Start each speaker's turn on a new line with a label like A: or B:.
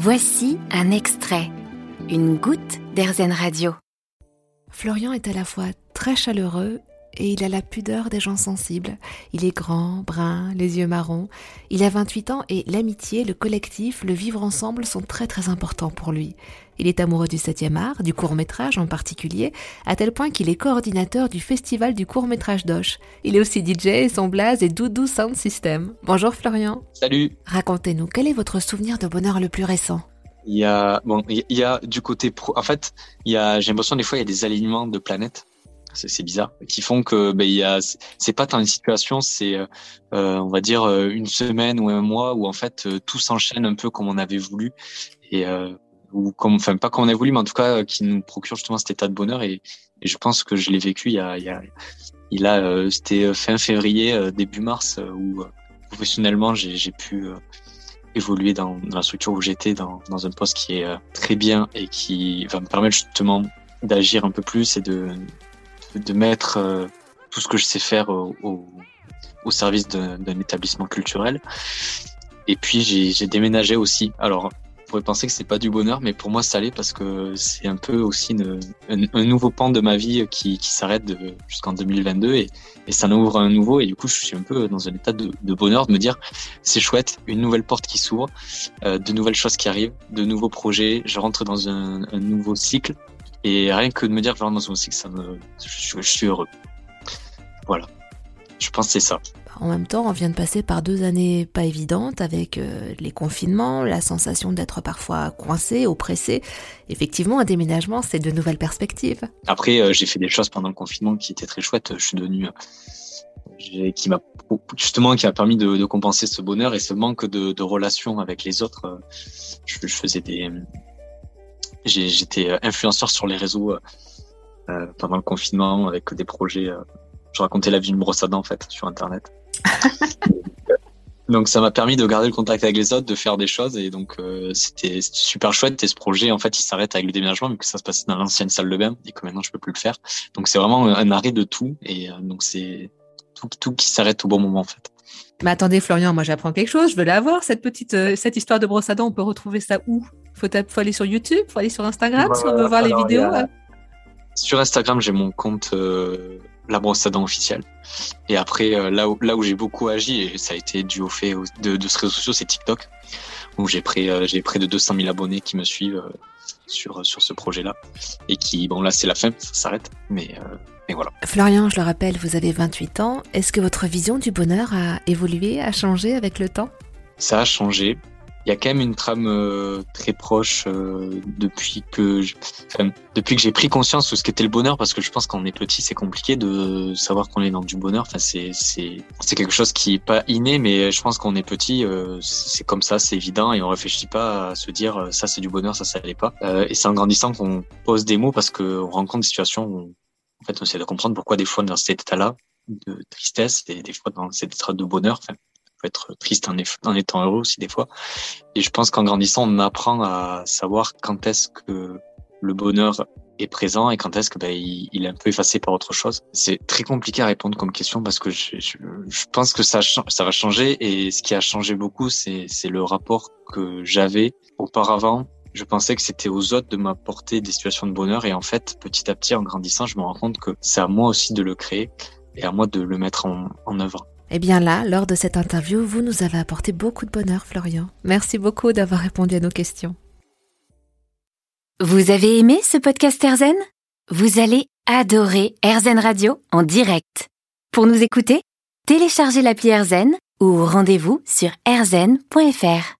A: Voici un extrait, une goutte d'Airzen Radio.
B: Florian est à la fois très chaleureux et il a la pudeur des gens sensibles. Il est grand, brun, les yeux marrons. Il a 28 ans et l'amitié, le collectif, le vivre ensemble sont très très importants pour lui. Il est amoureux du 7e art, du court métrage en particulier, à tel point qu'il est coordinateur du festival du court métrage d'Oche. Il est aussi DJ et son blaze est Doudou Sound System. Bonjour Florian.
C: Salut.
B: Racontez-nous, quel est votre souvenir de bonheur le plus récent?
C: Il y a, bon, il y a du côté pro. En fait, il y a, j'ai l'impression des fois il y a des alignements de planètes c'est bizarre, qui font que ben y a, c'est pas tant une situation, c'est euh, on va dire euh, une semaine ou un mois où en fait euh, tout s'enchaîne un peu comme on avait voulu. Et euh, ou comme, enfin pas comme on a voulu, mais en tout cas qui nous procure justement cet état de bonheur. Et, je pense que je l'ai vécu il y a, il y a, il a, c'était fin février, début mars où professionnellement j'ai pu évoluer dans, dans, la structure où j'étais dans, dans un poste qui est très bien et qui va me permettre justement d'agir un peu plus et de de mettre euh, tout ce que je sais faire au, au, service d'un établissement culturel. Et puis j'ai déménagé aussi. Alors, vous pourrait penser que c'est pas du bonheur, mais pour moi ça l'est parce que c'est un peu aussi une, un, nouveau pan de ma vie qui, qui s'arrête jusqu'en 2022 et, et ça en ouvre un nouveau. Et du coup, je suis un peu dans un état de, de bonheur de me dire c'est chouette, une nouvelle porte qui s'ouvre, euh, de nouvelles choses qui arrivent, de nouveaux projets. Je rentre dans un, un nouveau cycle et rien que de me dire que je rentre dans un cycle, ça me, je, suis heureux. Voilà. Je pense que c'est ça.
B: En même temps, on vient de passer par deux années pas évidentes avec euh, les confinements, la sensation d'être parfois coincé, oppressé. Effectivement, un déménagement, c'est de nouvelles perspectives.
C: Après, euh, j'ai fait des choses pendant le confinement qui étaient très chouettes. Je suis devenu, euh, qui m'a justement qui a permis de, de, compenser ce bonheur et ce manque de, de relations avec les autres. Je, je faisais des, J'étais euh, influenceur sur les réseaux euh, euh, pendant le confinement avec des projets. je racontais la vie d'une brosse à dents en fait sur Internet. donc ça m'a permis de garder le contact avec les autres, de faire des choses et donc c'était super chouette. Et ce projet en fait il s'arrête avec le déménagement vu que ça se passait dans l'ancienne salle de bain et que maintenant je peux plus le faire. Donc c'est vraiment un arrêt de tout et donc c'est tout, tout qui s'arrête au bon moment en fait.
B: Mais attendez Florian, moi j'apprends quelque chose, je veux la voir cette petite cette histoire de brosse à dents. On peut retrouver ça où? Faut, faut aller sur YouTube, faut aller sur Instagram si on veut voir les vidéos.
C: Sur Instagram, j'ai mon compte euh, La Brosse à Dents officielle. Et après, euh, là où, là où j'ai beaucoup agi, et ça a été dû au fait de, de ce réseau social, c'est TikTok, où j'ai près, euh, j'ai près de 200 000 abonnés qui me suivent sur, sur ce projet-là. Et qui, bon là, c'est la fin, ça s'arrête, mais, mais voilà.
B: Florian, je le rappelle, vous avez 28 ans. Est-ce que votre vision du bonheur a évolué, a changé avec le temps?
C: Ça a changé il y a quand même une trame euh, très proche euh, depuis que enfin, depuis que j'ai pris conscience de ce qu'était le bonheur parce que je pense quand on est petit c'est compliqué de savoir qu'on est dans du bonheur. Enfin c'est c'est c'est quelque chose qui est pas inné mais je pense qu'on est petit euh, c'est comme ça c'est évident et on réfléchit pas à se dire ça c'est du bonheur ça ça l'est pas. Et c'est en grandissant qu'on pose des mots parce que on rencontre des situations où en fait on essaie de comprendre pourquoi des fois dans cet état là de tristesse et des fois dans cet état de bonheur. Enfin, peut être triste en, étant heureux aussi des fois. Et je pense qu'en grandissant, on apprend à savoir quand est-ce que le bonheur est présent et quand est-ce que ben, il, est un peu effacé par autre chose. C'est très compliqué à répondre comme question parce que je, pense que ça, ça va changer et ce qui a changé beaucoup, c'est le rapport que j'avais auparavant. Je pensais que c'était aux autres de m'apporter des situations de bonheur et en fait, petit à petit, en grandissant, je me rends compte que c'est à moi aussi de le créer et à moi de le mettre en, en œuvre.
B: Eh bien là, lors de cette interview, vous nous avez apporté beaucoup de bonheur, Florian. Merci beaucoup d'avoir répondu à nos questions.
A: Vous avez aimé ce podcast Erzen Vous allez adorer Erzen Radio en direct. Pour nous écouter, téléchargez l'appli Erzen ou rendez-vous sur erzen.fr.